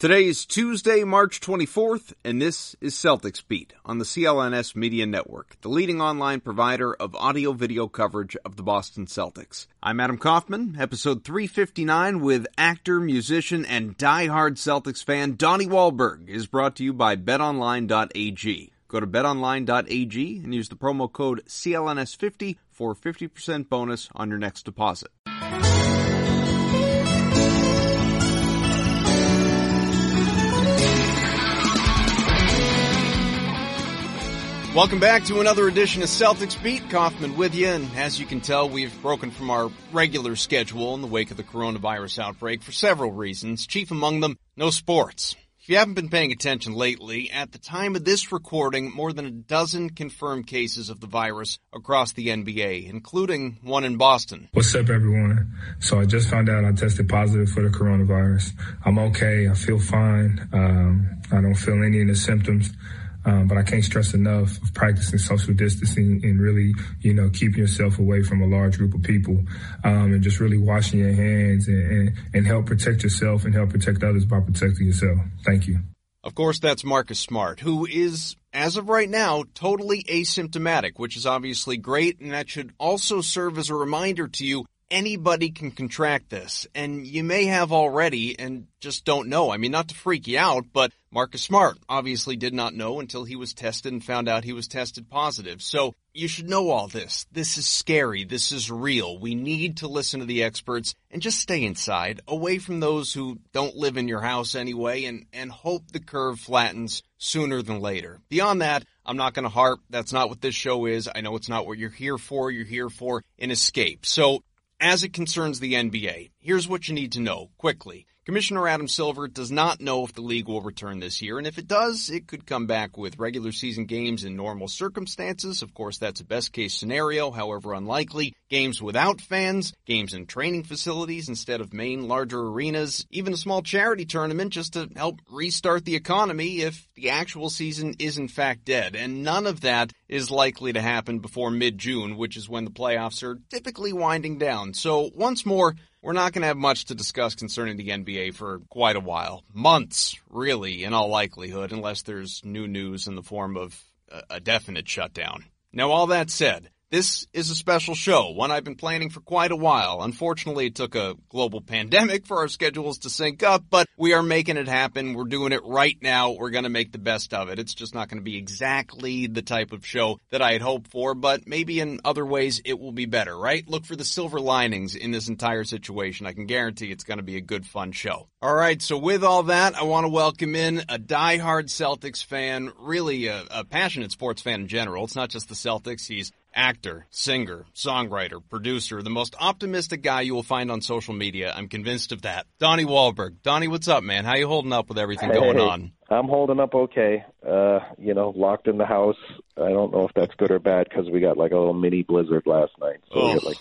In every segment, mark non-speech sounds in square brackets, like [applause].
Today is Tuesday, March 24th, and this is Celtics Beat on the CLNS Media Network, the leading online provider of audio video coverage of the Boston Celtics. I'm Adam Kaufman, episode 359 with actor, musician, and die-hard Celtics fan Donnie Wahlberg is brought to you by betonline.ag. Go to betonline.ag and use the promo code CLNS50 for 50% bonus on your next deposit. Welcome back to another edition of Celtics Beat. Kaufman with you, and as you can tell, we've broken from our regular schedule in the wake of the coronavirus outbreak for several reasons, chief among them, no sports. If you haven't been paying attention lately, at the time of this recording, more than a dozen confirmed cases of the virus across the NBA, including one in Boston. What's up, everyone? So I just found out I tested positive for the coronavirus. I'm okay. I feel fine. Um, I don't feel any of the symptoms. Um, but I can't stress enough of practicing social distancing and really, you know, keeping yourself away from a large group of people, um, and just really washing your hands and, and, and help protect yourself and help protect others by protecting yourself. Thank you. Of course, that's Marcus Smart, who is, as of right now, totally asymptomatic, which is obviously great, and that should also serve as a reminder to you anybody can contract this, and you may have already and just don't know. I mean, not to freak you out, but Marcus Smart obviously did not know until he was tested and found out he was tested positive. So you should know all this. This is scary. This is real. We need to listen to the experts and just stay inside, away from those who don't live in your house anyway, and, and hope the curve flattens sooner than later. Beyond that, I'm not going to harp. That's not what this show is. I know it's not what you're here for. You're here for an escape. So as it concerns the NBA, here's what you need to know quickly. Commissioner Adam Silver does not know if the league will return this year, and if it does, it could come back with regular season games in normal circumstances. Of course, that's a best case scenario, however unlikely. Games without fans, games in training facilities instead of main larger arenas, even a small charity tournament just to help restart the economy if the actual season is in fact dead. And none of that is likely to happen before mid-June, which is when the playoffs are typically winding down. So once more, we're not going to have much to discuss concerning the NBA for quite a while. Months, really, in all likelihood, unless there's new news in the form of a definite shutdown. Now, all that said, this is a special show, one I've been planning for quite a while. Unfortunately, it took a global pandemic for our schedules to sync up, but we are making it happen. We're doing it right now. We're going to make the best of it. It's just not going to be exactly the type of show that I had hoped for, but maybe in other ways it will be better, right? Look for the silver linings in this entire situation. I can guarantee it's going to be a good, fun show. All right, so with all that, I want to welcome in a die-hard Celtics fan, really a, a passionate sports fan in general. It's not just the Celtics. He's actor, singer, songwriter, producer, the most optimistic guy you will find on social media. I'm convinced of that. Donnie Wahlberg. Donnie, what's up, man? How you holding up with everything hey, going on? I'm holding up okay. Uh, you know, locked in the house. I don't know if that's good or bad because we got like a little mini blizzard last night. So we got like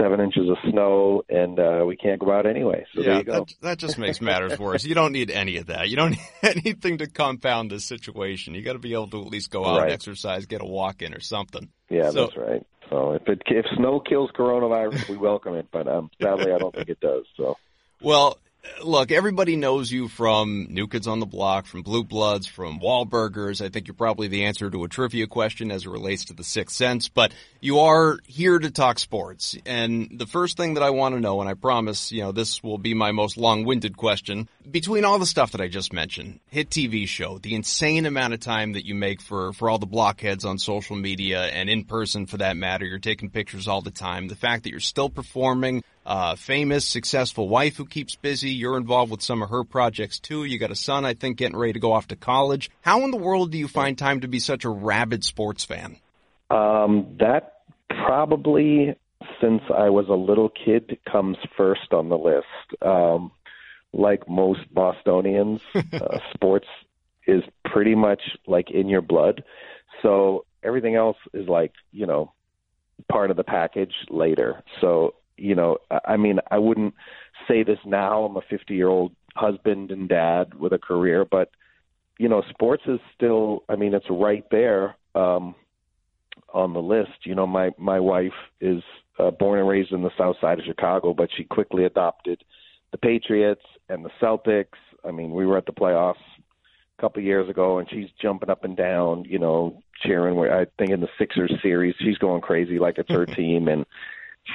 seven inches of snow, and uh, we can't go out anyway. So yeah, that, that, just makes matters [laughs] worse. You don't need any of that. You don't need [laughs] anything to compound this situation. You got to be able to at least go out, right. exercise, get a walk in or something. Yeah, so, that's right. So if it if snow kills coronavirus, we welcome it. But um, sadly, I don't think it does. So. Well, look, everybody knows you from New Kids on the Block, from Blue Bloods, from Wahlburgers. I think you're probably the answer to a trivia question as it relates to the Sixth Sense, but you are here to talk sports. And the first thing that I want to know, and I promise, you know, this will be my most long-winded question, between all the stuff that I just mentioned, hit TV show, the insane amount of time that you make for, for all the blockheads on social media and in person for that matter, you're taking pictures all the time, the fact that you're still performing, uh, famous, successful wife who keeps busy. You're involved with some of her projects too. You got a son, I think, getting ready to go off to college. How in the world do you find time to be such a rabid sports fan? Um, that probably, since I was a little kid, comes first on the list. Um, like most Bostonians, [laughs] uh, sports is pretty much like in your blood. So everything else is like, you know, part of the package later. So you know, I mean, I wouldn't say this now. I'm a 50 year old husband and dad with a career, but you know, sports is still. I mean, it's right there um, on the list. You know, my my wife is uh, born and raised in the South Side of Chicago, but she quickly adopted the Patriots and the Celtics. I mean, we were at the playoffs a couple of years ago, and she's jumping up and down, you know, cheering. I think in the Sixers series, she's going crazy like it's her [laughs] team, and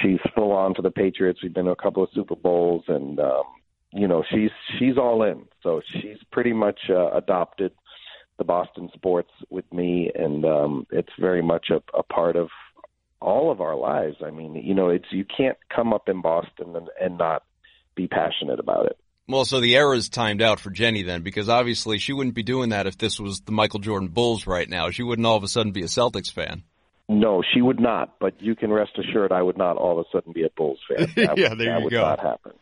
she's full on for the Patriots. We've been to a couple of Super Bowls, and um, you know, she's she's all in. So she's pretty much uh, adopted the Boston sports with me, and um, it's very much a, a part of all of our lives. I mean, you know, it's you can't come up in Boston and, and not be passionate about it. Well, so the era's timed out for Jenny then, because obviously she wouldn't be doing that if this was the Michael Jordan Bulls right now. She wouldn't all of a sudden be a Celtics fan. No, she would not. But you can rest assured, I would not all of a sudden be a Bulls fan. [laughs] That, yeah, there that you would go. not happen.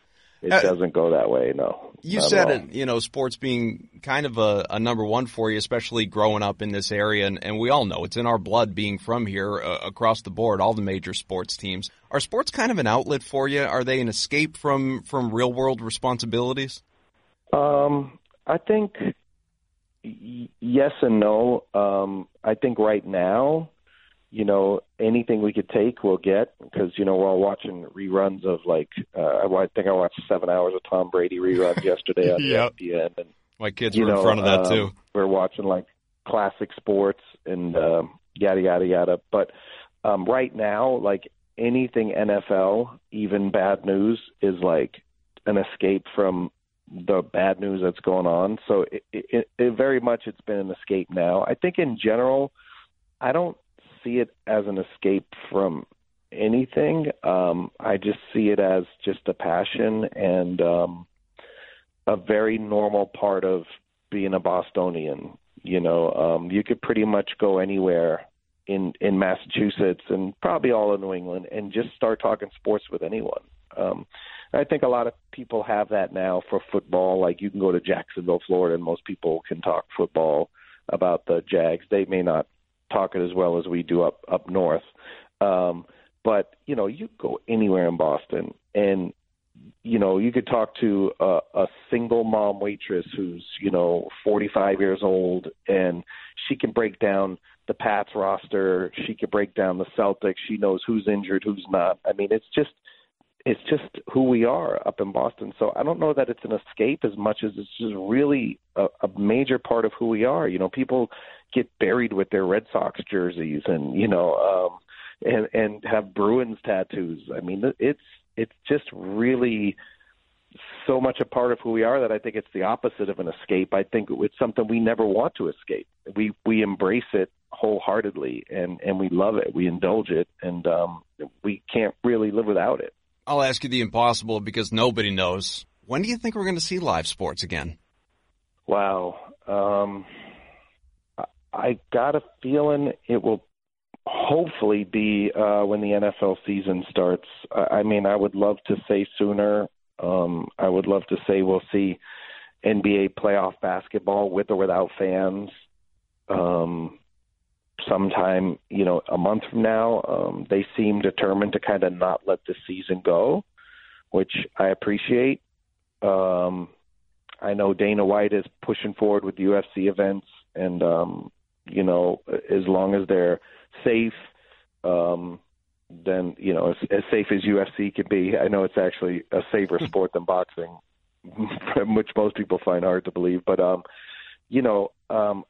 It Uh, doesn't go that way. No. You said it, you know, sports being kind of a, a number one for you, especially growing up in this area, and, and we all know it's in our blood being from here uh, across the board, all the major sports teams. Are sports kind of an outlet for you? Are they an escape from, from real world responsibilities? Um, I think y- yes and no. Um, I think right now, you know, anything we could take, we'll get because you know we're all watching reruns of like uh, I think I watched seven hours of Tom Brady reruns [laughs] yesterday on Yep. ESPN, and My kids were know, in front of that um, too. We're watching like classic sports and um, yada yada yada. But um, right now, like anything NFL, even bad news is like an escape from the bad news that's going on. So it, it, it very much it's been an escape now. I think in general, I don't see it as an escape from anything. Um, I just see it as just a passion and um, a very normal part of being a Bostonian. You know, um, you could pretty much go anywhere in in Massachusetts and probably all of New England and just start talking sports with anyone. Um, I think a lot of people have that now for football. Like you can go to Jacksonville, Florida, and most people can talk football about the Jags. They may not talk it as well as we do up up north, um, but you know you go anywhere in Boston and you know you could talk to a, a single mom waitress who's you know 45 years old and she can break down the Pats roster. She could break down the Celtics. She knows who's injured, who's not. I mean, it's just it's just who we are up in Boston. So I don't know that it's an escape as much as it's just really a, a major part of who we are. You know, people get buried with their Red Sox jerseys and you know um and and have Bruins tattoos. I mean, it's it's just really so much a part of who we are that I think it's the opposite of an escape. I think it's something we never want to escape. We we embrace it wholeheartedly and and we love it. We indulge it and um we can't really live without it. I'll ask you the impossible because nobody knows. When do you think we're going to see live sports again? Wow. Um, I- got a feeling it will hopefully be uh, when the NFL season starts. I I mean, I would love to say sooner. Um, I would love to say we'll see NBA playoff basketball with or without fans. Um, sometime, you know, a month from now. Um, they seem determined to kind of not let the season go, which I appreciate. Um, I know Dana White is pushing forward with UFC events, and um, you know, as long as they're safe, um, then you know, as, as safe as UFC can be. I know it's actually a safer [laughs] sport than boxing, [laughs] which most people find hard to believe. But um, you know, um,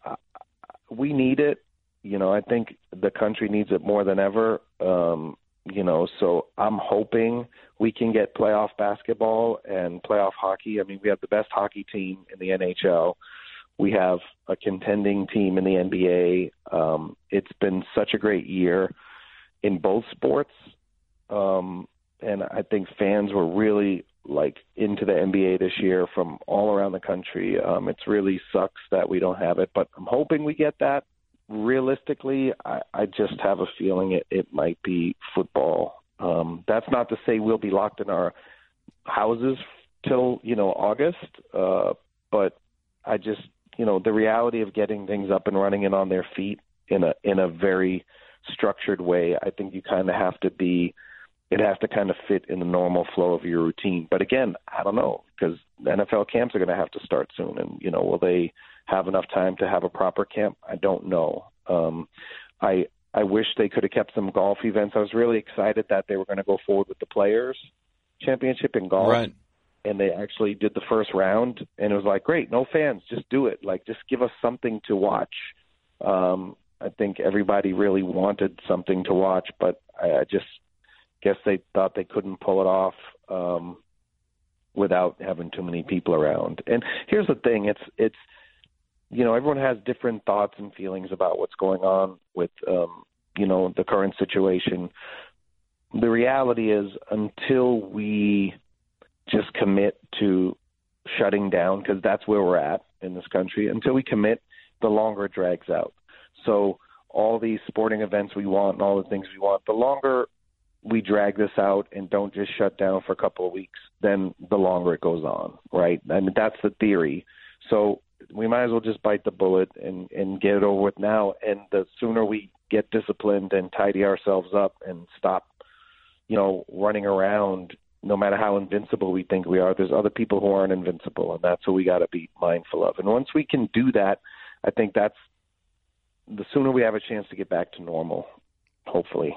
we need it. You know, I think the country needs it more than ever. Um, you know, so I'm hoping we can get playoff basketball and playoff hockey. I mean, we have the best hockey team in the NHL. We have a contending team in the NBA. Um, it's been such a great year in both sports. Um, and I think fans were really like into the NBA this year from all around the country. Um, it's really sucks that we don't have it, but I'm hoping we get that. Realistically, I, I just have a feeling it, it might be football. Um, that's not to say we'll be locked in our houses till you know August, uh, but I just you know the reality of getting things up and running and on their feet in a in a very structured way. I think you kind of have to be it has to kind of fit in the normal flow of your routine. But again, I don't know because NFL camps are going to have to start soon, and you know, will they have enough time to have a proper camp? I don't know. Um, I I wish they could have kept some golf events. I was really excited that they were going to go forward with the Players Championship in golf. Right. And they actually did the first round, and it was like, great, no fans, just do it. Like, just give us something to watch. Um, I think everybody really wanted something to watch, but I, I just guess they thought they couldn't pull it off um, without having too many people around. And here's the thing: it's it's you know everyone has different thoughts and feelings about what's going on with um, you know the current situation. The reality is, until we just commit to shutting down, because that's where we're at in this country, until we commit, the longer it drags out. So all these sporting events we want and all the things we want, the longer we drag this out and don't just shut down for a couple of weeks, then the longer it goes on, right? I mean, that's the theory. So we might as well just bite the bullet and, and get it over with now. And the sooner we get disciplined and tidy ourselves up and stop, you know, running around, no matter how invincible we think we are, there's other people who aren't invincible, and that's what we got to be mindful of. And once we can do that, I think that's the sooner we have a chance to get back to normal, hopefully.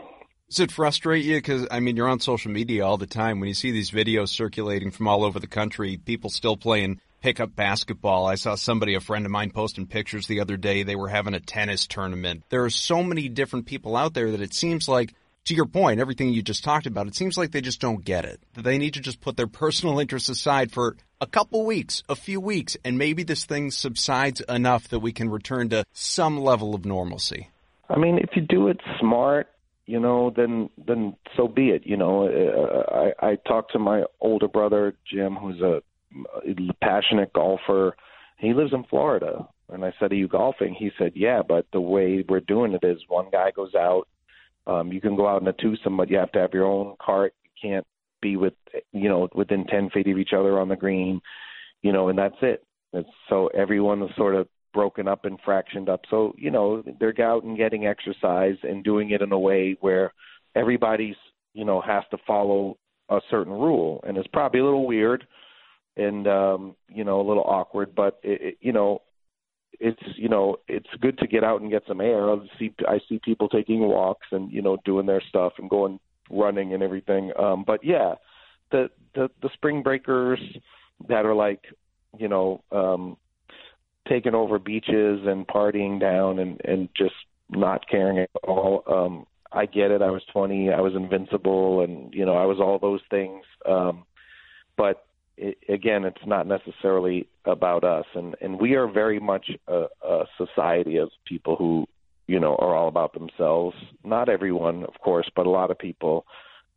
Does it frustrate you? Because, I mean, you're on social media all the time. When you see these videos circulating from all over the country, people still playing pickup basketball. I saw somebody, a friend of mine, posting pictures the other day. They were having a tennis tournament. There are so many different people out there that it seems like, to your point, everything you just talked about, it seems like they just don't get it. They need to just put their personal interests aside for a couple weeks, a few weeks, and maybe this thing subsides enough that we can return to some level of normalcy. I mean, if you do it smart, you know, then then so be it. You know, uh, I I talked to my older brother Jim, who's a passionate golfer. He lives in Florida, and I said, "Are you golfing?" He said, "Yeah, but the way we're doing it is one guy goes out. Um, you can go out in a twosome, but you have to have your own cart. You can't be with you know within ten feet of each other on the green, you know, and that's it. It's, so everyone is sort of broken up and fractioned up. So you know they're out and getting exercise and doing it in a way where everybody's you know has to follow a certain rule, and it's probably a little weird and um, you know a little awkward, but it, it, you know it's you know it's good to get out and get some air. I see I see people taking walks and you know doing their stuff and going running and everything. Um, but yeah, the, the the spring breakers that are like, you know, um, taking over beaches and partying down and and just not caring at all. Um, I get it. I was 20. I was invincible, and you know, I was all those things. Um, but it, again, it's not necessarily about us, and and we are very much a, a society of people who you know are all about themselves. Not everyone, of course, but a lot of people.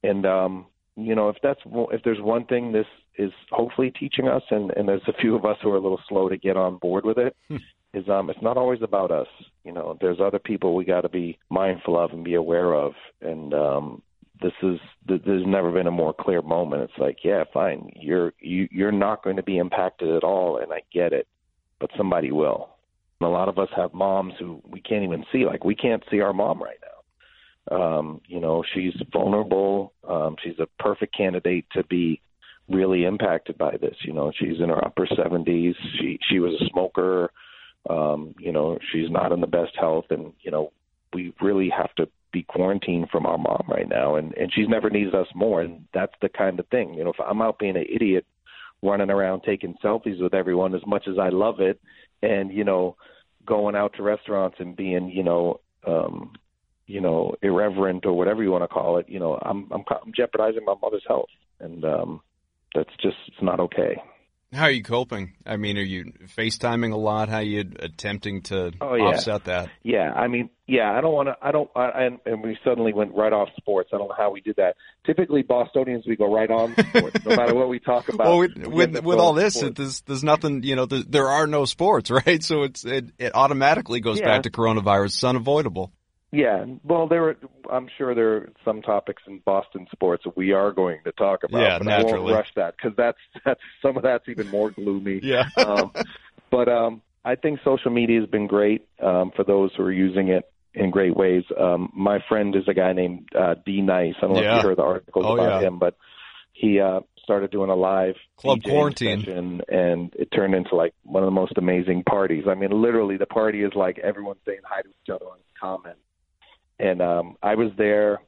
And um, you know, if that's if there's one thing this is hopefully teaching us, and and there's a few of us who are a little slow to get on board with it, hmm. is um, it's not always about us. You know, there's other people we got to be mindful of and be aware of, and um, this is there's never been a more clear moment. It's like, yeah, fine, you're you, you're not going to be impacted at all, and I get it, but somebody will. And a lot of us have moms who we can't even see. Like we can't see our mom right now. Um, you know, she's vulnerable. Um, she's a perfect candidate to be really impacted by this. You know, she's in her upper 70s. She she was a smoker. Um, you know, she's not in the best health, and you know, we really have to be quarantined from our mom right now, and and she's never needed us more. And that's the kind of thing. You know, if I'm out being an idiot, running around taking selfies with everyone, as much as I love it, and you know going out to restaurants and being you know um you know irreverent or whatever you want to call it you know i'm i'm, I'm jeopardizing my mother's health and um that's just it's not okay how are you coping? I mean, are you FaceTiming a lot? How are you attempting to oh, yeah. offset that? Yeah, I mean, yeah, I don't want to. I don't. I, and, and we suddenly went right off sports. I don't know how we did that. Typically, Bostonians we go right on sports, no matter what we talk about. Well, with with, with all this, it, there's there's nothing. You know, there are no sports, [laughs] right? So it's it it automatically goes yeah. back to coronavirus. It's unavoidable. Yeah, well, there. Are, I'm sure there are some topics in Boston sports we are going to talk about. Yeah, but naturally. I won't rush that because that's that's some of that's even more gloomy. [laughs] yeah. um, but um, I think social media has been great um, for those who are using it in great ways. Um, my friend is a guy named uh, D Nice. I don't know yeah. if you heard the articles oh, about yeah. him, but he uh, started doing a live club DJing quarantine, and it turned into like one of the most amazing parties. I mean, literally, the party is like everyone saying hi to each other on comment and um I was there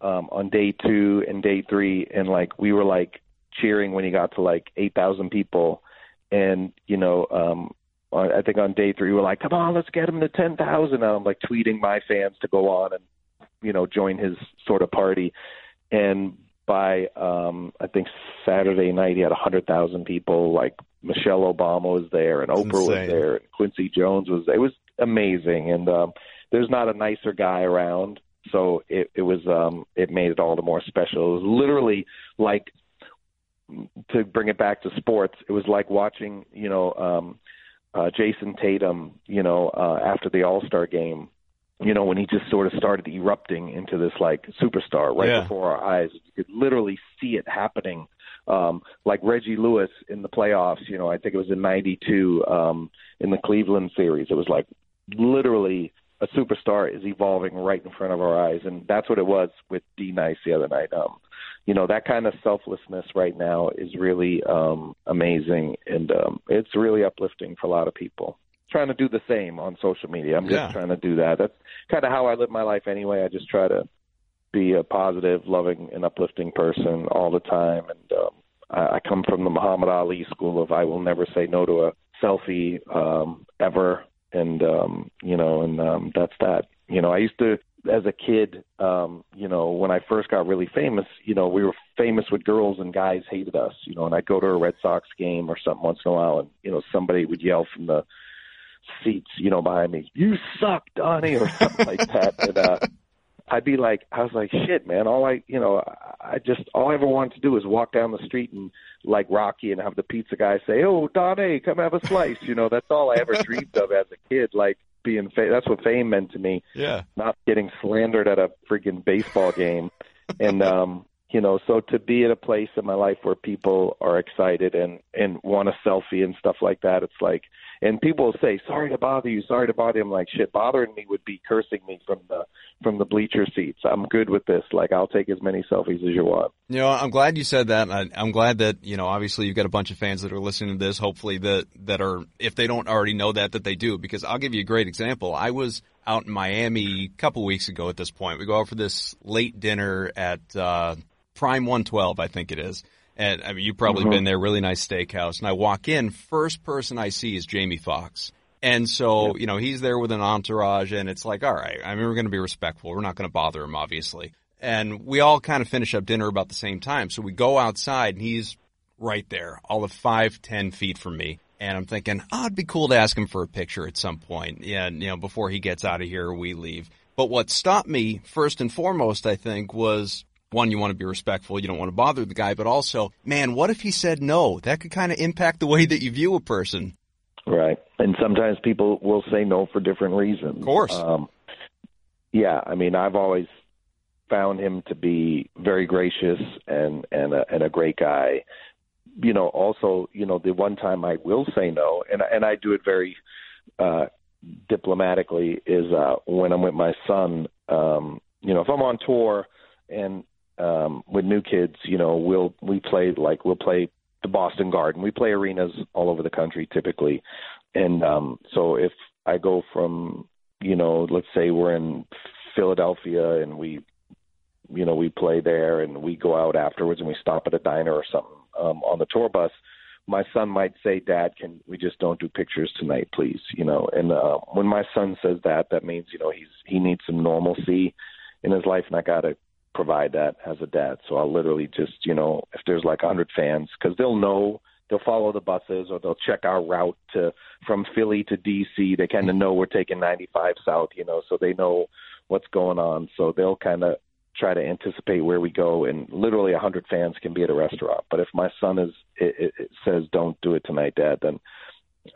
um on day two and day three and like we were like cheering when he got to like eight thousand people, and you know, um, I think on day three we we're like, come on, let's get him to ten thousand. I'm like tweeting my fans to go on and you know join his sort of party, and by um I think Saturday night he had a hundred thousand people. Like Michelle Obama was there and Oprah was there and Quincy Jones was there. It was amazing and um there's not a nicer guy around. So it, it was um it made it all the more special. It was literally like to bring it back to sports, it was like watching, you know, um uh Jayson Tatum, you know, uh after the All Star game you know, when he just sort of started erupting into this like superstar right yeah. before our eyes. You could literally see it happening. Um, like Reggie Lewis in the playoffs, you know, I think it was in '92 um, in the Cleveland series. It was like literally a superstar is evolving right in front of our eyes, and that's what it was with D Nice the other night. Um, you know, that kind of selflessness right now is really um, amazing, and um, it's really uplifting for a lot of people trying to do the same on social media. I'm just yeah. trying to do that. That's kind of how I live my life anyway. I just try to be a positive, loving, and uplifting person all the time. And um, I, I come from the Muhammad Ali school of I will never say no to a selfie um, ever. And um, you know, and um, that's that. You know, I used to as a kid, um, you know, when I first got really famous, you know, we were famous with girls and guys hated us, you know, and I'd go to a Red Sox game or something once in a while and, you know, somebody would yell from the seats, you know, behind me, "You suck, Donnie," or something like that. And uh, I'd be like, I was like, "Shit, man! All I, you know, I just all I ever wanted to do was walk down the street and like Rocky and have the pizza guy say, "Oh, Donnie, come have a slice." you know, that's all I ever dreamed of as a kid. Like being, fa- that's what fame meant to me. Yeah, not getting slandered at a freaking baseball game, and um you know so to be at a place in my life where people are excited and and want a selfie and stuff like that it's like and people will say sorry to bother you sorry to bother you. I'm like shit bothering me would be cursing me from the from the bleacher seats. I'm good with this. Like i'll take as many selfies as you want. You know i'm glad you said that I, i'm glad that you know obviously you've got a bunch of fans that are listening to this hopefully that that are if they don't already know that that they do because i'll give you a great example. I was out in miami a couple weeks ago at this point. We go out for this late dinner at uh Prime 112, I think it is. And I mean, you've probably mm-hmm. been there, really nice steakhouse. And I walk in, first person I see is Jamie Foxx. And so, yep. you know, he's there with an entourage and it's like, all right, I mean, we're going to be respectful. We're not going to bother him, obviously. And we all kind of finish up dinner about the same time. So we go outside and he's right there, all of five, ten feet from me. And I'm thinking, oh, it'd be cool to ask him for a picture at some point. Yeah, you know, before he gets out of here, we leave. But what stopped me first and foremost, I think, was one, you want to be respectful. You don't want to bother the guy, but also, man, what if he said no? That could kind of impact the way that you view a person. Right. And sometimes people will say no for different reasons. Of course. Um, yeah. I mean, I've always found him to be very gracious and, and, a, and a great guy. You know, also, you know, the one time I will say no, and, and I do it very, uh, diplomatically is, uh, when I'm with my son, um, you know, if I'm on tour and um, with new kids, you know, we'll we play like we'll play the Boston Garden. We play arenas all over the country typically, and um, so if I go from you know, let's say we're in Philadelphia and we, you know, we play there and we go out afterwards and we stop at a diner or something um, on the tour bus. My son might say, "Dad, can we just don't do pictures tonight, please?" You know, and uh, when my son says that, that means you know he's he needs some normalcy in his life, and I gotta provide that as a dad. So I'll literally just, you know, if there's like a 100 fans, because they'll know, they'll follow the buses or they'll check our route to from Philly to DC. They kind of know we're taking 95 south, you know, so they know what's going on. So they'll kind of try to anticipate where we go. And literally a 100 fans can be at a restaurant. But if my son is it, it says, "Don't do it tonight, Dad," then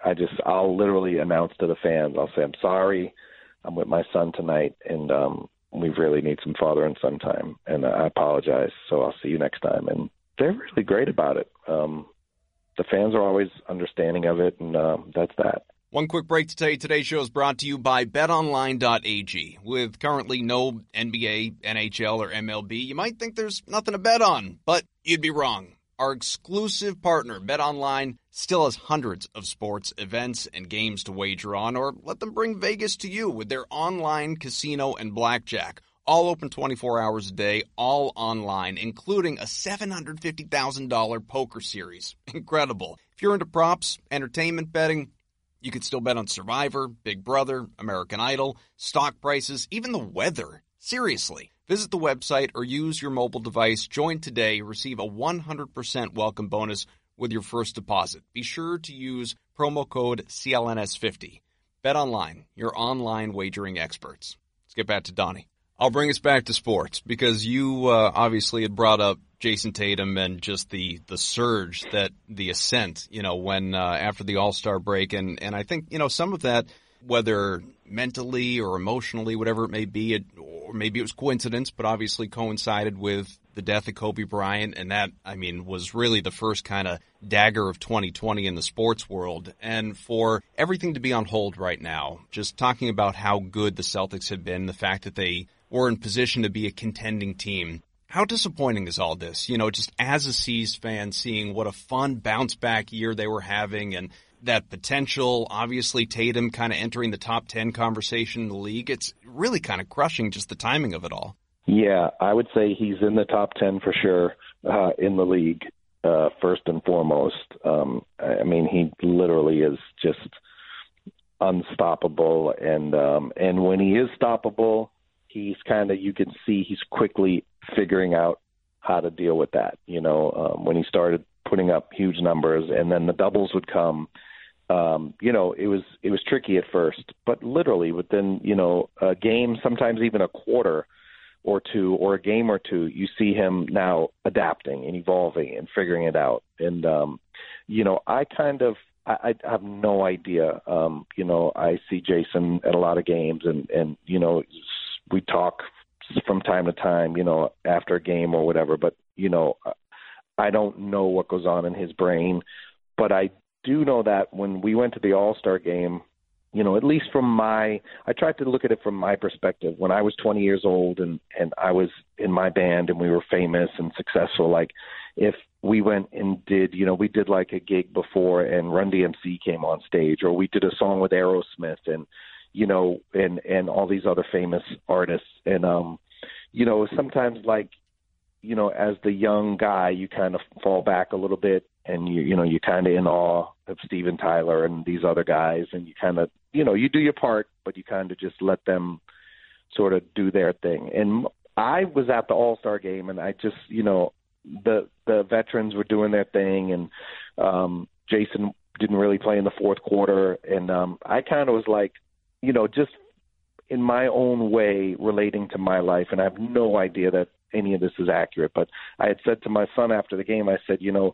I just I'll literally announce to the fans. I'll say, "I'm sorry." I'm with my son tonight, and um, we really need some father and son time, and I apologize. So I'll see you next time. And they're really great about it. Um, the fans are always understanding of it, and um, that's that. One quick break to tell you today's show is brought to you by betonline.ag. With currently no NBA, NHL, or MLB, you might think there's nothing to bet on, but you'd be wrong. Our exclusive partner, BetOnline, still has hundreds of sports events and games to wager on, or let them bring Vegas to you with their online casino and blackjack. All open 24 hours a day, all online, including a $750,000 poker series. [laughs] Incredible. If you're into props, entertainment betting, you could still bet on Survivor, Big Brother, American Idol, stock prices, even the weather. Seriously. Visit the website or use your mobile device. Join today. Receive a 100% welcome bonus with your first deposit. Be sure to use promo code CLNS50. Bet online, your online wagering experts. Let's get back to Donnie. I'll bring us back to sports because you uh, obviously had brought up Jayson Tatum and just the the surge that the ascent, you know, when uh, after the All Star break, and and I think you know some of that, whether mentally or emotionally, whatever it may be, it, or maybe it was coincidence, but obviously coincided with the death of Kobe Bryant, and that I mean was really the first kind of dagger of 2020 in the sports world, and for everything to be on hold right now, just talking about how good the Celtics have been, the fact that they were in position to be a contending team. How disappointing is all this? You know, just as a C's fan, seeing what a fun bounce back year they were having and that potential, obviously Tatum kind of entering the top 10 conversation in the league. It's really kind of crushing just the timing of it all. Yeah, I would say he's in the top 10 for sure uh, in the league, uh, first and foremost. Um, I mean, he literally is just unstoppable. And, um, and when he is stoppable, he's kind of you can see he's quickly figuring out how to deal with that. You know, um, when he started putting up huge numbers, and then the doubles would come. Um, you know, it was it was tricky at first, but literally within you know a game, sometimes even a quarter or two, or a game or two, you see him now adapting and evolving and figuring it out. And um, you know, I kind of I, I have no idea. Um, you know, I see Jayson at a lot of games, and and you know, we talk from time to time, you know, after a game or whatever. But you know, I don't know what goes on in his brain, but I do know that when we went to the All Star game, you know, at least from my, I tried to look at it from my perspective. When I was 20 years old and and I was in my band and we were famous and successful, like if we went and did, you know, we did like a gig before and Run DMC came on stage, or we did a song with Aerosmith and you know, and and all these other famous artists. And um, you know, sometimes like, you know, as the young guy, you kind of fall back a little bit, and you you know, you're kind of in awe of Steven Tyler and these other guys, and you kind of, you know, you do your part, but you kind of just let them sort of do their thing. And I was at the All Star game, and I just, you know, the the veterans were doing their thing, and um, Jayson didn't really play in the fourth quarter, and um, I kind of was like, you know, just in my own way relating to my life, and I have no idea that any of this is accurate. But I had said to my son after the game, I said, you know,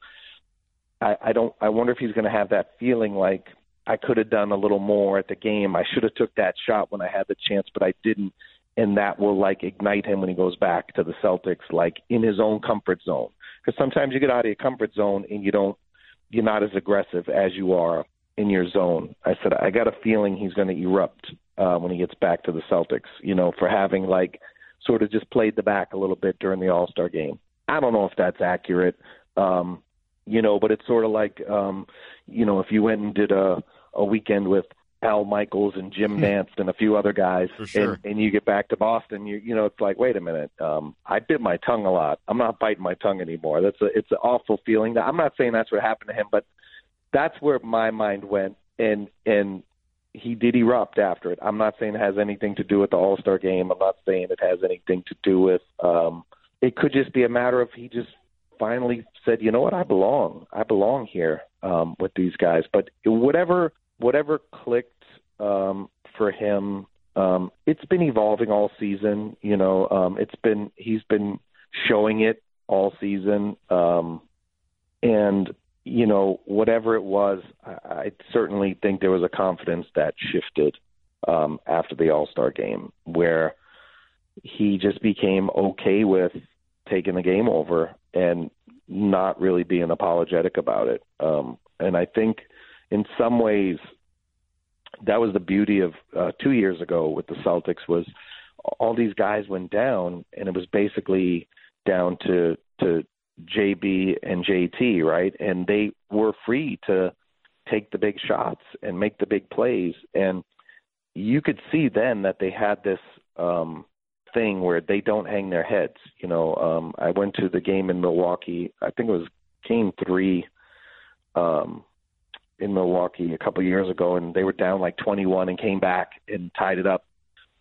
I, I don't. I wonder if he's going to have that feeling like I could have done a little more at the game. I should have took that shot when I had the chance, but I didn't. And that will like ignite him when he goes back to the Celtics, like in his own comfort zone. Because sometimes you get out of your comfort zone and you don't, you're not as aggressive as you are in your zone. I said I got a feeling he's going to erupt uh, when he gets back to the Celtics. You know, for having like sort of just played the back a little bit during the All Star game. I don't know if that's accurate. Um, you know, but it's sort of like um, you know if you went and did a a weekend with Al Michaels and Jim hmm. Nantz and a few other guys, sure. and, and you get back to Boston, you you know it's like, wait a minute, um, I bit my tongue a lot. I'm not biting my tongue anymore. That's a it's an awful feeling. That I'm not saying that's what happened to him, but that's where my mind went, and and he did erupt after it. I'm not saying it has anything to do with the All Star game. I'm not saying it has anything to do with. Um, it could just be a matter of he just finally said, you know what, I belong. I belong here um, with these guys. But whatever whatever clicked um, for him, um, it's been evolving all season. You know, um, it's been he's been showing it all season. Um, and you know, whatever it was, I, I certainly think there was a confidence that shifted um, after the All Star game, where he just became okay with taking the game over and not really being apologetic about it. Um, and I think in some ways that was the beauty of uh, two years ago with the Celtics was all these guys went down and it was basically down to to JB and JT, right? And they were free to take the big shots and make the big plays. And you could see then that they had this um, thing where they don't hang their heads. You know, um, I went to the game in Milwaukee. I think it was Game Three um, in Milwaukee a couple years ago, and they were down like 21 and came back and tied it up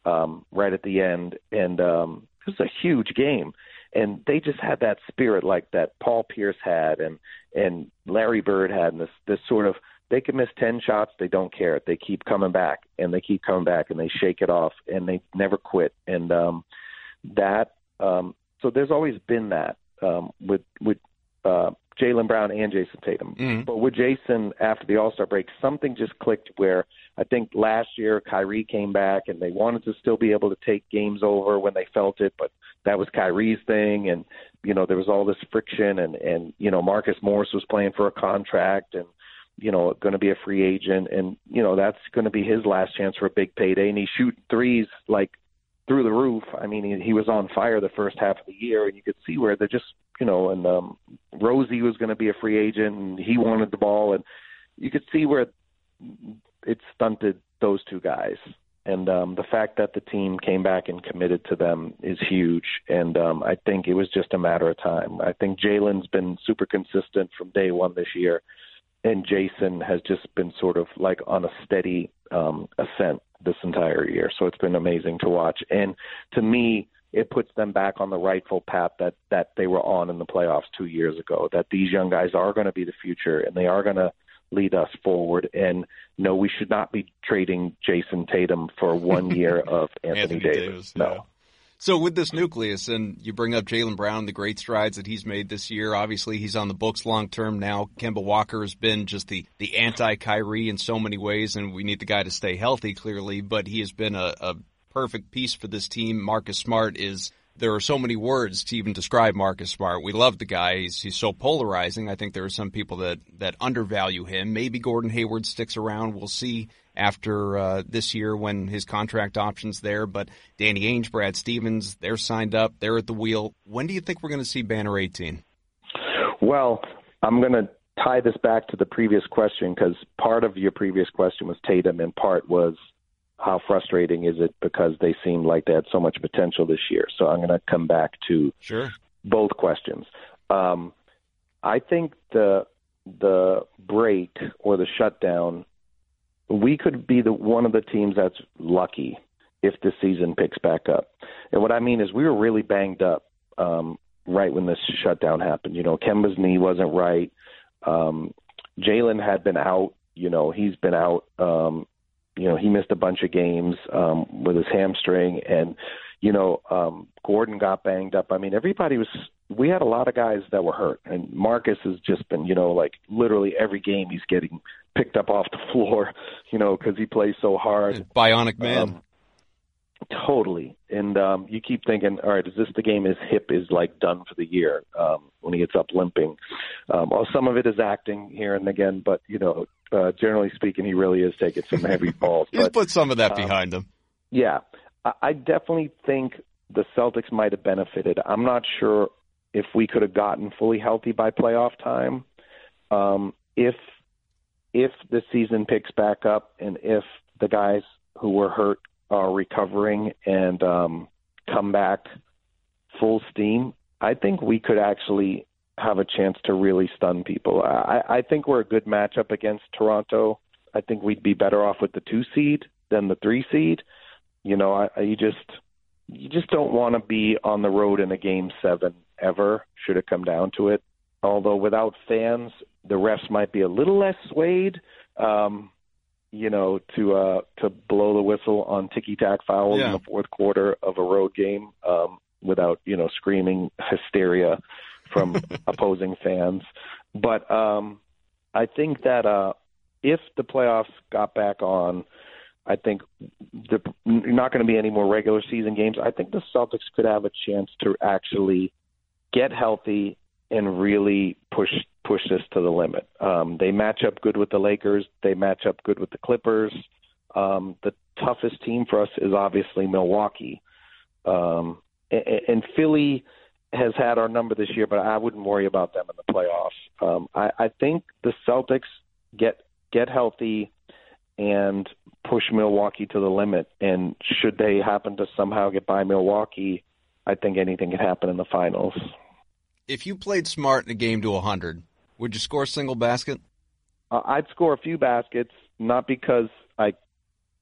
um, right at the end. And um, it was a huge game, and they just had that spirit like that Paul Pierce had, and and Larry Bird had, and this this sort of they can miss 10 shots they don't care. They keep coming back and they keep coming back and they shake it off and they never quit. And um that um so there's always been that um with with uh Jaylen Brown and Jayson Tatum. Mm-hmm. But with Jayson after the All Star break, something just clicked where I think last year Kyrie came back and they wanted to still be able to take games over when they felt it, but that was Kyrie's thing and you know, there was all this friction and, and you know, Marcus Morris was playing for a contract and you know, going to be a free agent, and you know that's going to be his last chance for a big payday. And he's shooting threes like through the roof. I mean, he, he was on fire the first half of the year, and you could see where they're just, you know, and um, Rosie was going to be a free agent, and he wanted the ball, and you could see where it stunted those two guys. And um, the fact that the team came back and committed to them is huge. And um, I think it was just a matter of time. I think Jaylen's been super consistent from day one this year and Jayson has just been sort of like on a steady um, ascent this entire year. So it's been amazing to watch. And to me, it puts them back on the rightful path that that they were on in the playoffs two years ago. That these young guys are going to be the future, and they are going to lead us forward. And no, we should not be trading Jayson Tatum for one [laughs] year of Anthony, Anthony Davis. Davis, no. So with this nucleus, and you bring up Jaylen Brown, the great strides that he's made this year. Obviously, he's on the books long term now. Kemba Walker has been just the the anti Kyrie in so many ways, and we need the guy to stay healthy clearly. But he has been a, a perfect piece for this team. Marcus Smart is. There are so many words to even describe Marcus Smart. We love the guy. He's, he's so polarizing. I think there are some people that, that undervalue him. Maybe Gordon Hayward sticks around. We'll see after uh, this year when his contract option's there. But Danny Ainge, Brad Stevens, they're signed up. They're at the wheel. When do you think we're going to see Banner 18? Well, I'm going to tie this back to the previous question because part of your previous question was Tatum and part was how frustrating is it because they seemed like they had so much potential this year. So I'm going to come back to sure both questions. Um, I think the the break or the shutdown, we could be the one of the teams that's lucky if the season picks back up. And what I mean is we were really banged up um, right when this shutdown happened. You know, Kemba's knee wasn't right. Um, Jaylen had been out. You know, he's been out. Um, you know, he missed a bunch of games um, with his hamstring, and you know, um, Gordon got banged up. I mean, everybody was. We had a lot of guys that were hurt, and Marcus has just been, you know, like literally every game he's getting picked up off the [laughs] floor, you know, because he plays so hard. Bionic man. Um, totally. And um, you keep thinking, all right, is this the game his hip is like done for the year um, when he gets up limping? Um, well, some of it is acting here and again, but you know, uh, generally speaking, he really is taking some heavy [laughs] balls. He's but, put some of that um, behind him. Yeah, I, I definitely think the Celtics might have benefited. I'm not sure if we could have gotten fully healthy by playoff time. Um, if if the season picks back up and if the guys who were hurt are recovering and um, come back full steam, I think we could actually have a chance to really stun people. I, I think we're a good matchup against Toronto. I think we'd be better off with the two seed than the three seed. You know, I, I you just you just don't want to be on the road in a game seven ever. Should it come down to it? Although without fans, the refs might be a little less swayed. Um, you know, to uh, to blow the whistle on ticky tack fouls Yeah. in the fourth quarter of a road game um, without you know screaming hysteria from [laughs] opposing fans. But um, I think that uh, if the playoffs got back on, I think the, not going to be any more regular season games. I think the Celtics could have a chance to actually get healthy and really push push this to the limit. Um, they match up good with the Lakers. They match up good with the Clippers. Um, the toughest team for us is obviously Milwaukee, um, and, and Philly has had our number this year, but I wouldn't worry about them in the playoffs. Um, I, I think the Celtics get get healthy and push Milwaukee to the limit. And should they happen to somehow get by Milwaukee, I think anything could happen in the finals. If you played smart in a game to 100, would you score a single basket? Uh, I'd score a few baskets, not because I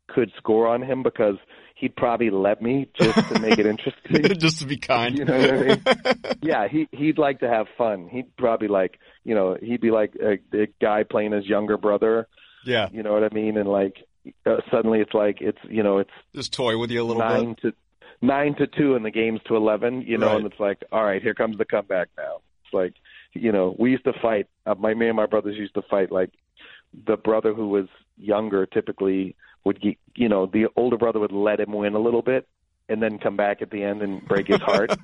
could score on him, because he'd probably let me just to make it [laughs] interesting. [laughs] just to be kind. You know what I mean? [laughs] yeah, he he'd like to have fun. He'd probably like, you know, he'd be like a, a guy playing his younger brother. Yeah. You know what I mean? And like uh, suddenly it's like it's you know it's just toy with you a little nine bit. to nine to two and the game's to eleven. You know, Right. and it's like, all right, here comes the comeback now. It's like, you know, we used to fight. Uh, my me and my brothers used to fight. Like the brother who was younger typically would, ge- you know, the older brother would let him win a little bit and then come back at the end and break his heart. [laughs]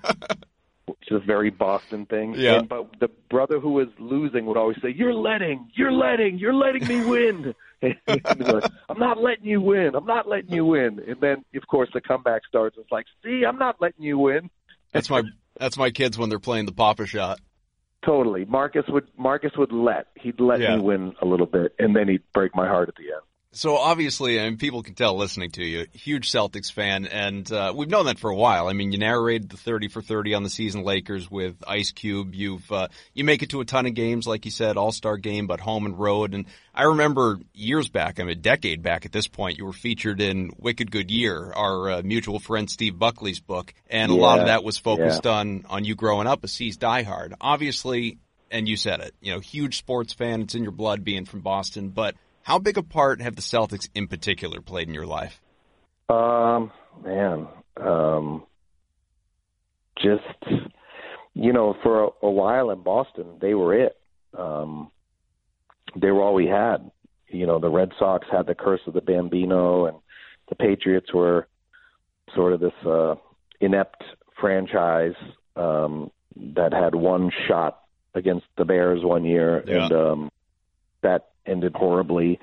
Which is a very Boston thing. Yeah. And, but the brother who was losing would always say, "You're letting, you're letting, you're letting me win." [laughs] and he'd be like, I'm not letting you win. I'm not letting you win. And then, of course, the comeback starts. It's like, see, I'm not letting you win. That's my that's my kids when they're playing the Papa shot. Totally. Marcus would Marcus would let he'd let Yeah. me win a little bit, and then he'd break my heart at the end. So obviously, and people can tell listening to you, huge Celtics fan, and uh, we've known that for a while. I mean, you narrated the thirty for thirty on the season Lakers with Ice Cube. You've uh, you make it to a ton of games, like you said, All Star game, but home and road. And I remember years back, I mean, a decade back at this point, you were featured in Wicked Good Year, our uh, mutual friend Steve Buckley's book, and a lot of that was focused on on you growing up a C's diehard. Obviously, and you said it, you know, huge sports fan. It's in your blood being from Boston, but how big a part have the Celtics in particular played in your life? Um, man, um, just you know, for a, a while in Boston, they were it. Um, they were all we had. You know, the Red Sox had the curse of the Bambino, and the Patriots were sort of this uh, inept franchise um, that had one shot against the Bears one year, Yeah. and um, that ended horribly.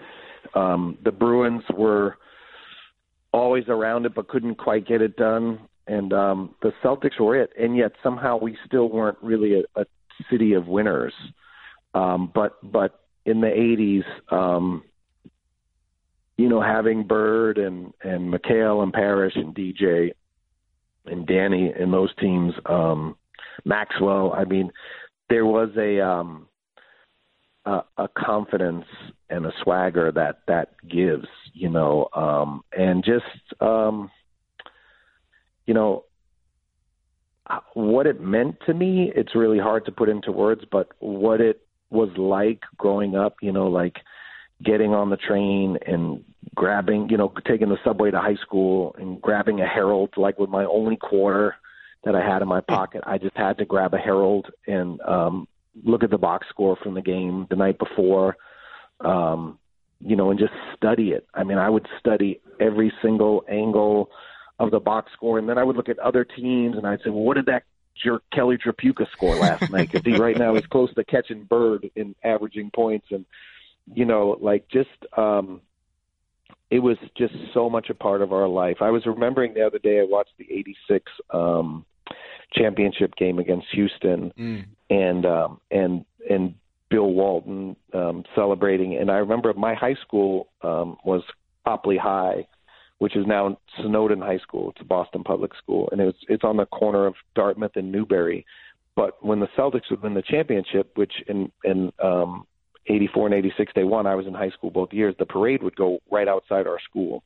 Um, the Bruins were always around it, but couldn't quite get it done. And um, the Celtics were it, and yet somehow we still weren't really a, a city of winners. Um, but but in the '80s, um, you know, having Bird and and McHale and Parish and DJ and Danny in those teams, um, Maxwell. I mean, there was a um, a, a confidence and a swagger that that gives, you know, um, and just um, you know what it meant to me. It's really hard to put into words, but what it was like growing up, you know, like getting on the train and grabbing, you know, taking the subway to high school and grabbing a Herald, like with my only quarter that I had in my [laughs] pocket. I just had to grab a Herald and um, look at the box score from the game the night before, um, you know, and just study it. I mean, I would study every single angle of the box score, and then I would look at other teams and I'd say, well, what did that jerk Kelly Tripucka score last [laughs] night? Because he right now is close to catching Bird in averaging points, and you know, like just um, it was just so much a part of our life. I was remembering the other day I watched the '86 um, championship game against Houston, Mm. and um, and and Bill Walton um, celebrating. And I remember my high school um, was Copley High, which is now Snowden High School. It's a Boston public school, and it's it's on the corner of Dartmouth and Newbury. But when the Celtics would win the championship, which in in um, '84 and '86 they won, I was in high school both years. The parade would go right outside our school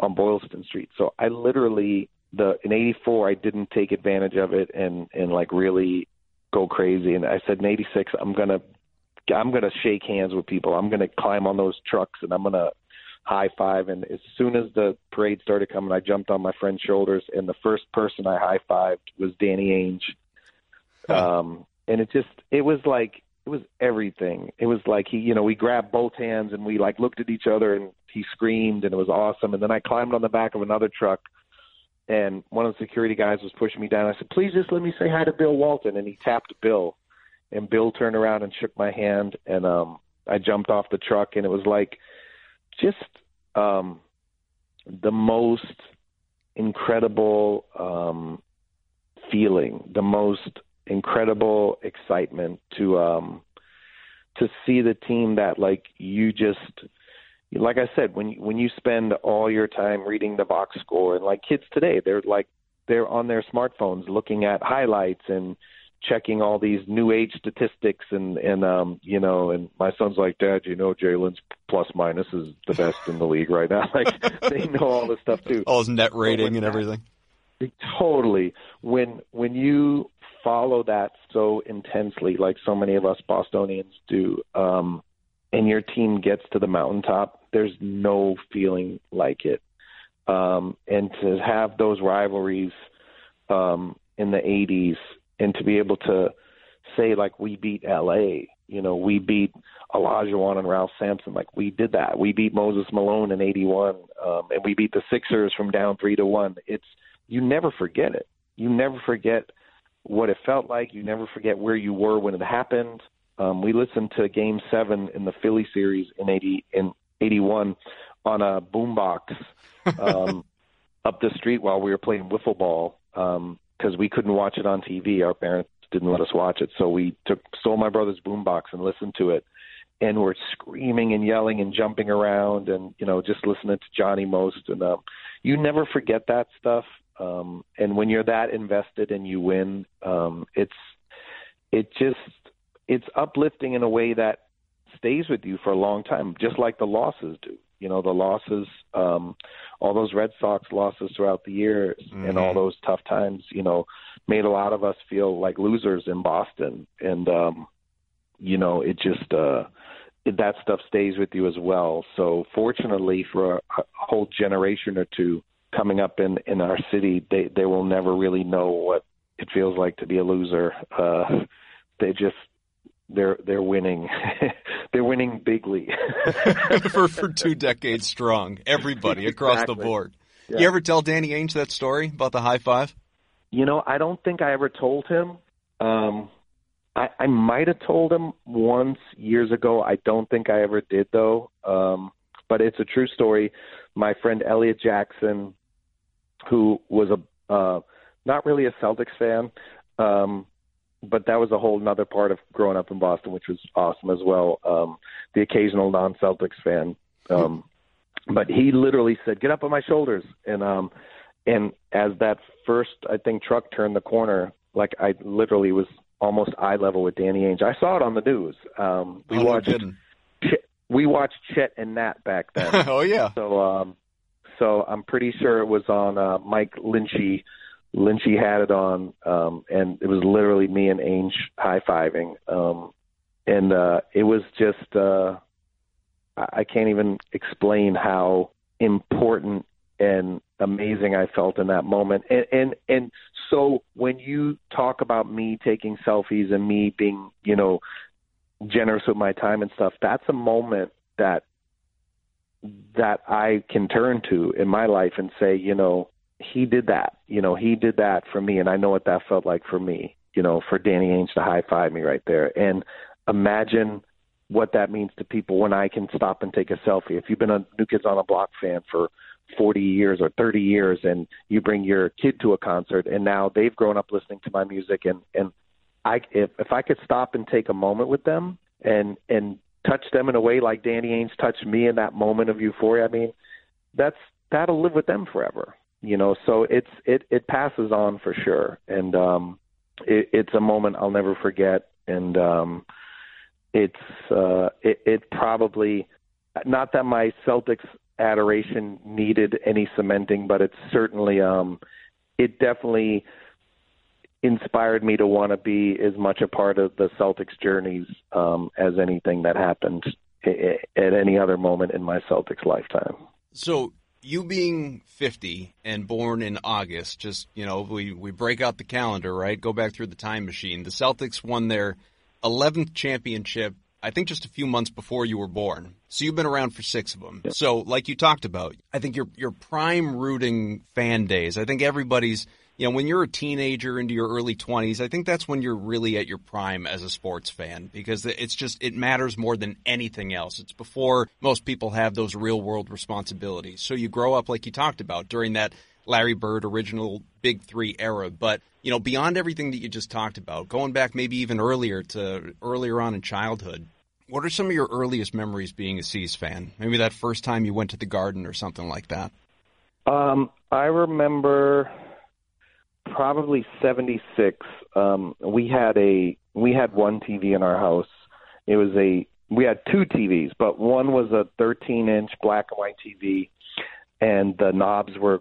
on Boylston Street. So I literally the in '84 I didn't take advantage of it and and like really go crazy. And I said in '86 I'm gonna I'm gonna shake hands with people. I'm gonna climb on those trucks and I'm gonna high five. And as soon as the parade started coming, I jumped on my friend's shoulders, and the first person I high fived was Danny Ainge. Um, and it just it was like it was everything. It was like he, you know, we grabbed both hands and we like looked at each other and he screamed and it was awesome. And then I climbed on the back of another truck and one of the security guys was pushing me down. I said, "Please just let me say hi to Bill Walton." And he tapped Bill, and Bill turned around and shook my hand, and um, I jumped off the truck, and it was like just um, the most incredible um, feeling, the most incredible excitement to um, to see the team that like you just like I said, when you, when you spend all your time reading the box score, and like kids today, they're like they're on their smartphones looking at highlights and checking all these new age statistics and and um you know and my son's like dad you know Jaylen's plus minus is the best in the league right now. [laughs] Like they know all this stuff too. All his net rating and everything. Totally. When when you follow that so intensely like so many of us bostonians do um and your team gets to the mountaintop there's no feeling like it um and to have those rivalries um in the 80s and to be able to say like we beat LA, you know, we beat Olajuwon and Ralph Sampson, like we did that. We beat Moses Malone in '81, um, and we beat the Sixers from down three to one. It's you never forget it. You never forget what it felt like. You never forget where you were when it happened. Um, we listened to Game Seven in the Philly series in eighty in '81 on a boombox [laughs] um, up the street while we were playing wiffle ball. Um, because we couldn't watch it on TV. Our parents didn't let us watch it, so we took stole my brother's boombox and listened to it. And we're screaming and yelling and jumping around, and you know, just listening to Johnny Most. And um, you never forget that stuff. Um, and when you're that invested and you win, um, it's it just it's uplifting in a way that stays with you for a long time, just like the losses do. You know, the losses, um, all those Red Sox losses throughout the years mm-hmm. and all those tough times, you know, made a lot of us feel like losers in Boston. And, um, you know, it just, uh, it, that stuff stays with you as well. So fortunately for a, a whole generation or two coming up in, in our city, they, they will never really know what it feels like to be a loser. Uh, they just, they're they're winning. [laughs] they're winning bigly [laughs] for for two [laughs] decades strong. Everybody across exactly. the board. Yeah. You ever tell Danny Ainge that story about the high five? You know, I don't think I ever told him. Um, I, I might have told him once years ago. I don't think I ever did though. Um, but it's a true story. My friend Elliot Jackson, who was a uh, not really a Celtics fan, um, but that was a whole another part of growing up in Boston, which was awesome as well. Um, the occasional non-Celtics fan, um, but he literally said, "Get up on my shoulders," and um, and as that first, I think, truck turned the corner, like I literally was almost eye level with Danny Ainge. I saw it on the news. Um, we oh, watched. No we watched Chet and Nat back then. [laughs] oh yeah. So um, so I'm pretty sure it was on uh, Mike Lynchy Lynchy had it on, um, and it was literally me and Ainge high fiving, um, and uh, it was just uh, I can't even explain how important and amazing I felt in that moment. And and and so when you talk about me taking selfies and me being, you know, generous with my time and stuff, that's a moment that that I can turn to in my life and say, you know, he did that. You know, he did that for me, and I know what that felt like for me. You know, for Danny Ainge to high five me right there, and imagine what that means to people when I can stop and take a selfie. If you've been a New Kids on a Block fan for 40 years or 30 years, and you bring your kid to a concert, and now they've grown up listening to my music, and and I if if I could stop and take a moment with them and and touch them in a way like Danny Ainge touched me in that moment of euphoria, I mean, that's that'll live with them forever you know so it's it it passes on for sure and um it, it's a moment i'll never forget and um it's uh it, it probably not that my celtics adoration needed any cementing but it's certainly um it definitely inspired me to want to be as much a part of the Celtics journeys um, as anything that happened at any other moment in my Celtics lifetime. So you being 50 and born in August, just, you know, we, we break out the calendar, right? Go back through the time machine. The Celtics won their 11th championship, I think just a few months before you were born. So you've been around for six of them. So, like you talked about, I think your, your prime rooting fan days, I think everybody's you know, when you're a teenager into your early 20s, I think that's when you're really at your prime as a sports fan because it's just, it matters more than anything else. It's before most people have those real world responsibilities. So you grow up like you talked about during that Larry Bird original Big Three era. But, you know, beyond everything that you just talked about, going back maybe even earlier to earlier on in childhood, What are some of your earliest memories being a C's fan? Maybe that first time you went to the Garden or something like that. Um, I remember probably '76. Um, we had a we had one TV in our house. It was a we had two TVs, but one was a 13 inch black and white TV, and the knobs were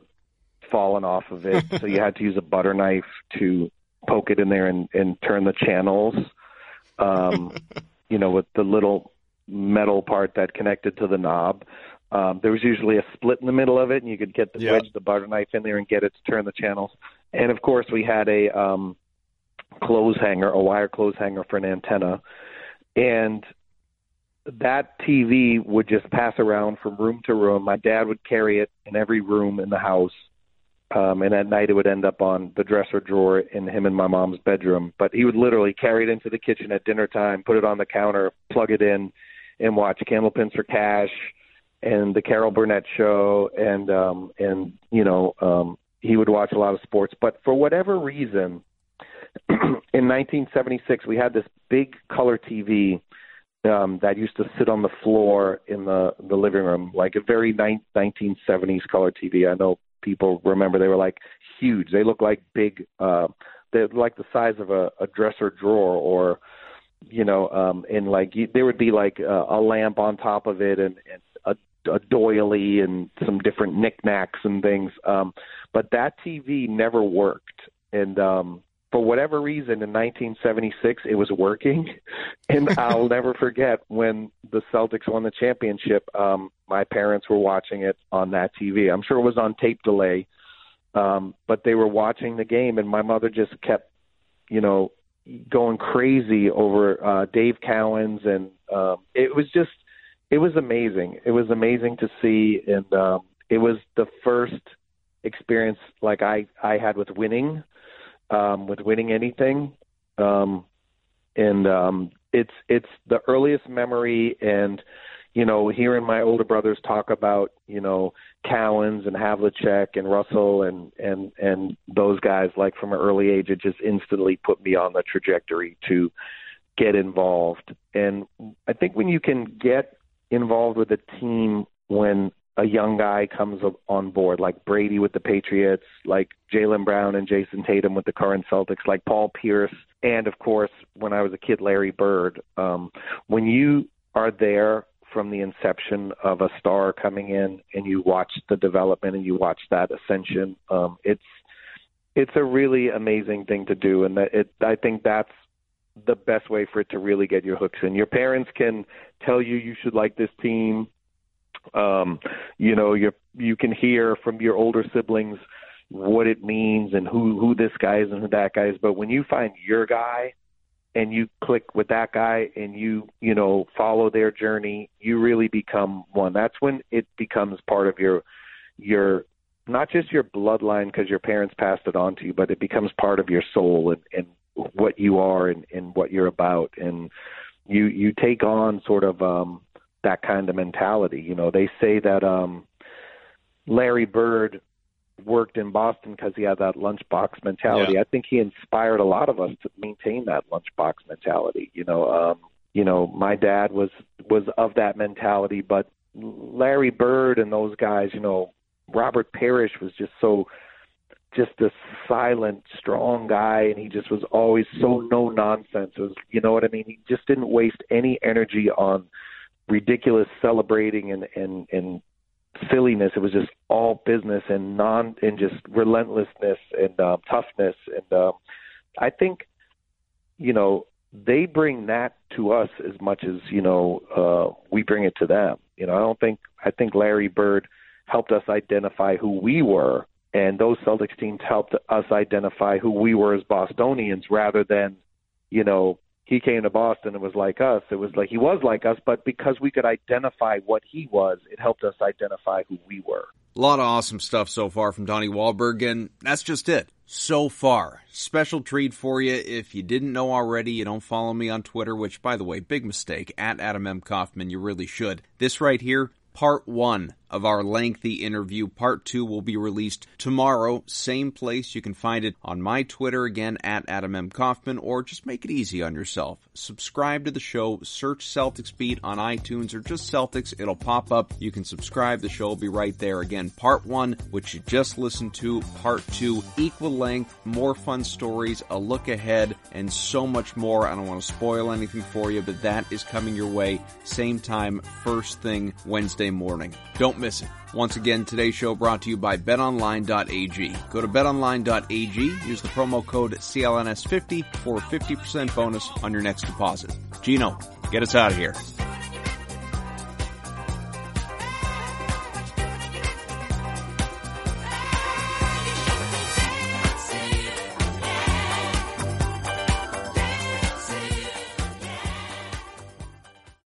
falling off of it, so you had to use a butter knife to poke it in there and, and turn the channels. Um, [laughs] you know, with the little metal part that connected to the knob. Um, there was usually a split in the middle of it, and you could get the Yeah. wedge the butter knife in there and get it to turn the channels. And of course, we had a um, clothes hanger, a wire clothes hanger for an antenna, and that TV would just pass around from room to room. My dad would carry it in every room in the house, um, and at night it would end up on the dresser drawer in him and my mom's bedroom. But he would literally carry it into the kitchen at dinner time, put it on the counter, plug it in, and watch Candlepins for Cash and the Carol Burnett show, and um, and you know um, he would watch a lot of sports. But for whatever reason, [clears throat] in 1976 we had this big color TV um, that used to sit on the floor in the the living room, like a very ni- 1970s color TV. I know people remember they were like huge. They looked like big. Uh, they're like the size of a, a dresser drawer, or you know, um, and like there would be like a, a lamp on top of it, and, and a, a doily, and some different knickknacks and things. Um, but that TV never worked, and um, for whatever reason in 1976 it was working. [laughs] And I'll [laughs] never forget when the Celtics won the championship um my parents were watching it on that TV I'm sure it was on tape delay. Um but they were watching the game and my mother just kept you know going crazy over uh Dave Cowens. And um it was just it was amazing. It was amazing to see. And um it was the first experience like I I had with winning um, with winning anything. Um, and um, it's it's the earliest memory, and you know, hearing my older brothers talk about you know Cowens and Havlicek and Russell and and and those guys like from an early age, it just instantly put me on the trajectory to get involved. And I think when you can get involved with a team when a young guy comes on board, like Brady with the Patriots, like Jaylen Brown and Jayson Tatum with the current Celtics, like Paul Pierce, and of course, when I was a kid, Larry Bird. Um, when you are there from the inception of a star coming in, and you watch the development and you watch that ascension, um, it's it's a really amazing thing to do, and that it, I think that's the best way for it to really get your hooks in. Your parents can tell you you should like this team um you know you you can hear from your older siblings what it means and who who this guy is and who that guy is. But when you find your guy and you click with that guy and you you know follow their journey you really become one. That's when it becomes part of your your not just your bloodline because your parents passed it on to you but it becomes part of your soul and and what you are and and what you're about. And you you take on sort of um that kind of mentality. You know, they say that um Larry Bird worked in Boston because he had that lunchbox mentality. Yeah. I think he inspired a lot of us to maintain that lunchbox mentality. You know, um, you know, my dad was was of that mentality, but Larry Bird and those guys, you know, Robert Parish was just so just a silent, strong guy, and he just was always so no nonsense. Was, you know what I mean? He just didn't waste any energy on ridiculous celebrating and and and silliness. It was just all business and non and just relentlessness and um, toughness. And um, I think you know they bring that to us as much as you know uh, we bring it to them. You know, I don't think I think Larry Bird helped us identify who we were, and those Celtics teams helped us identify who we were as Bostonians, rather than you know he came to Boston and was like us. It was like he was like us, but because we could identify what he was, it helped us identify who we were. A lot of awesome stuff so far from Donnie Wahlberg, and that's just it. So far. Special treat for you. If you didn't know already, you don't follow me on Twitter, which, by the way, big mistake, at Adam M. Kaufman, you really should. This right here, part one of our lengthy interview. Part two will be released tomorrow, same place. You can find it on my Twitter again at Adam M. Kaufman, or just make it easy on yourself. Subscribe to the show, search Celtics Beat on iTunes or just Celtics. It'll pop up. You can subscribe. The show will be right there. Again, part one, which you just listened to, part two, equal length, more fun stories, a look ahead, and so much more. I don't want to spoil anything for you, but that is coming your way same time, first thing Wednesday morning. Don't miss it. Once again, today's show brought to you by betonline.ag. Go to betonline.ag, use the promo code CLNS50 for a 50% bonus on your next deposit. Gino, get us out of here.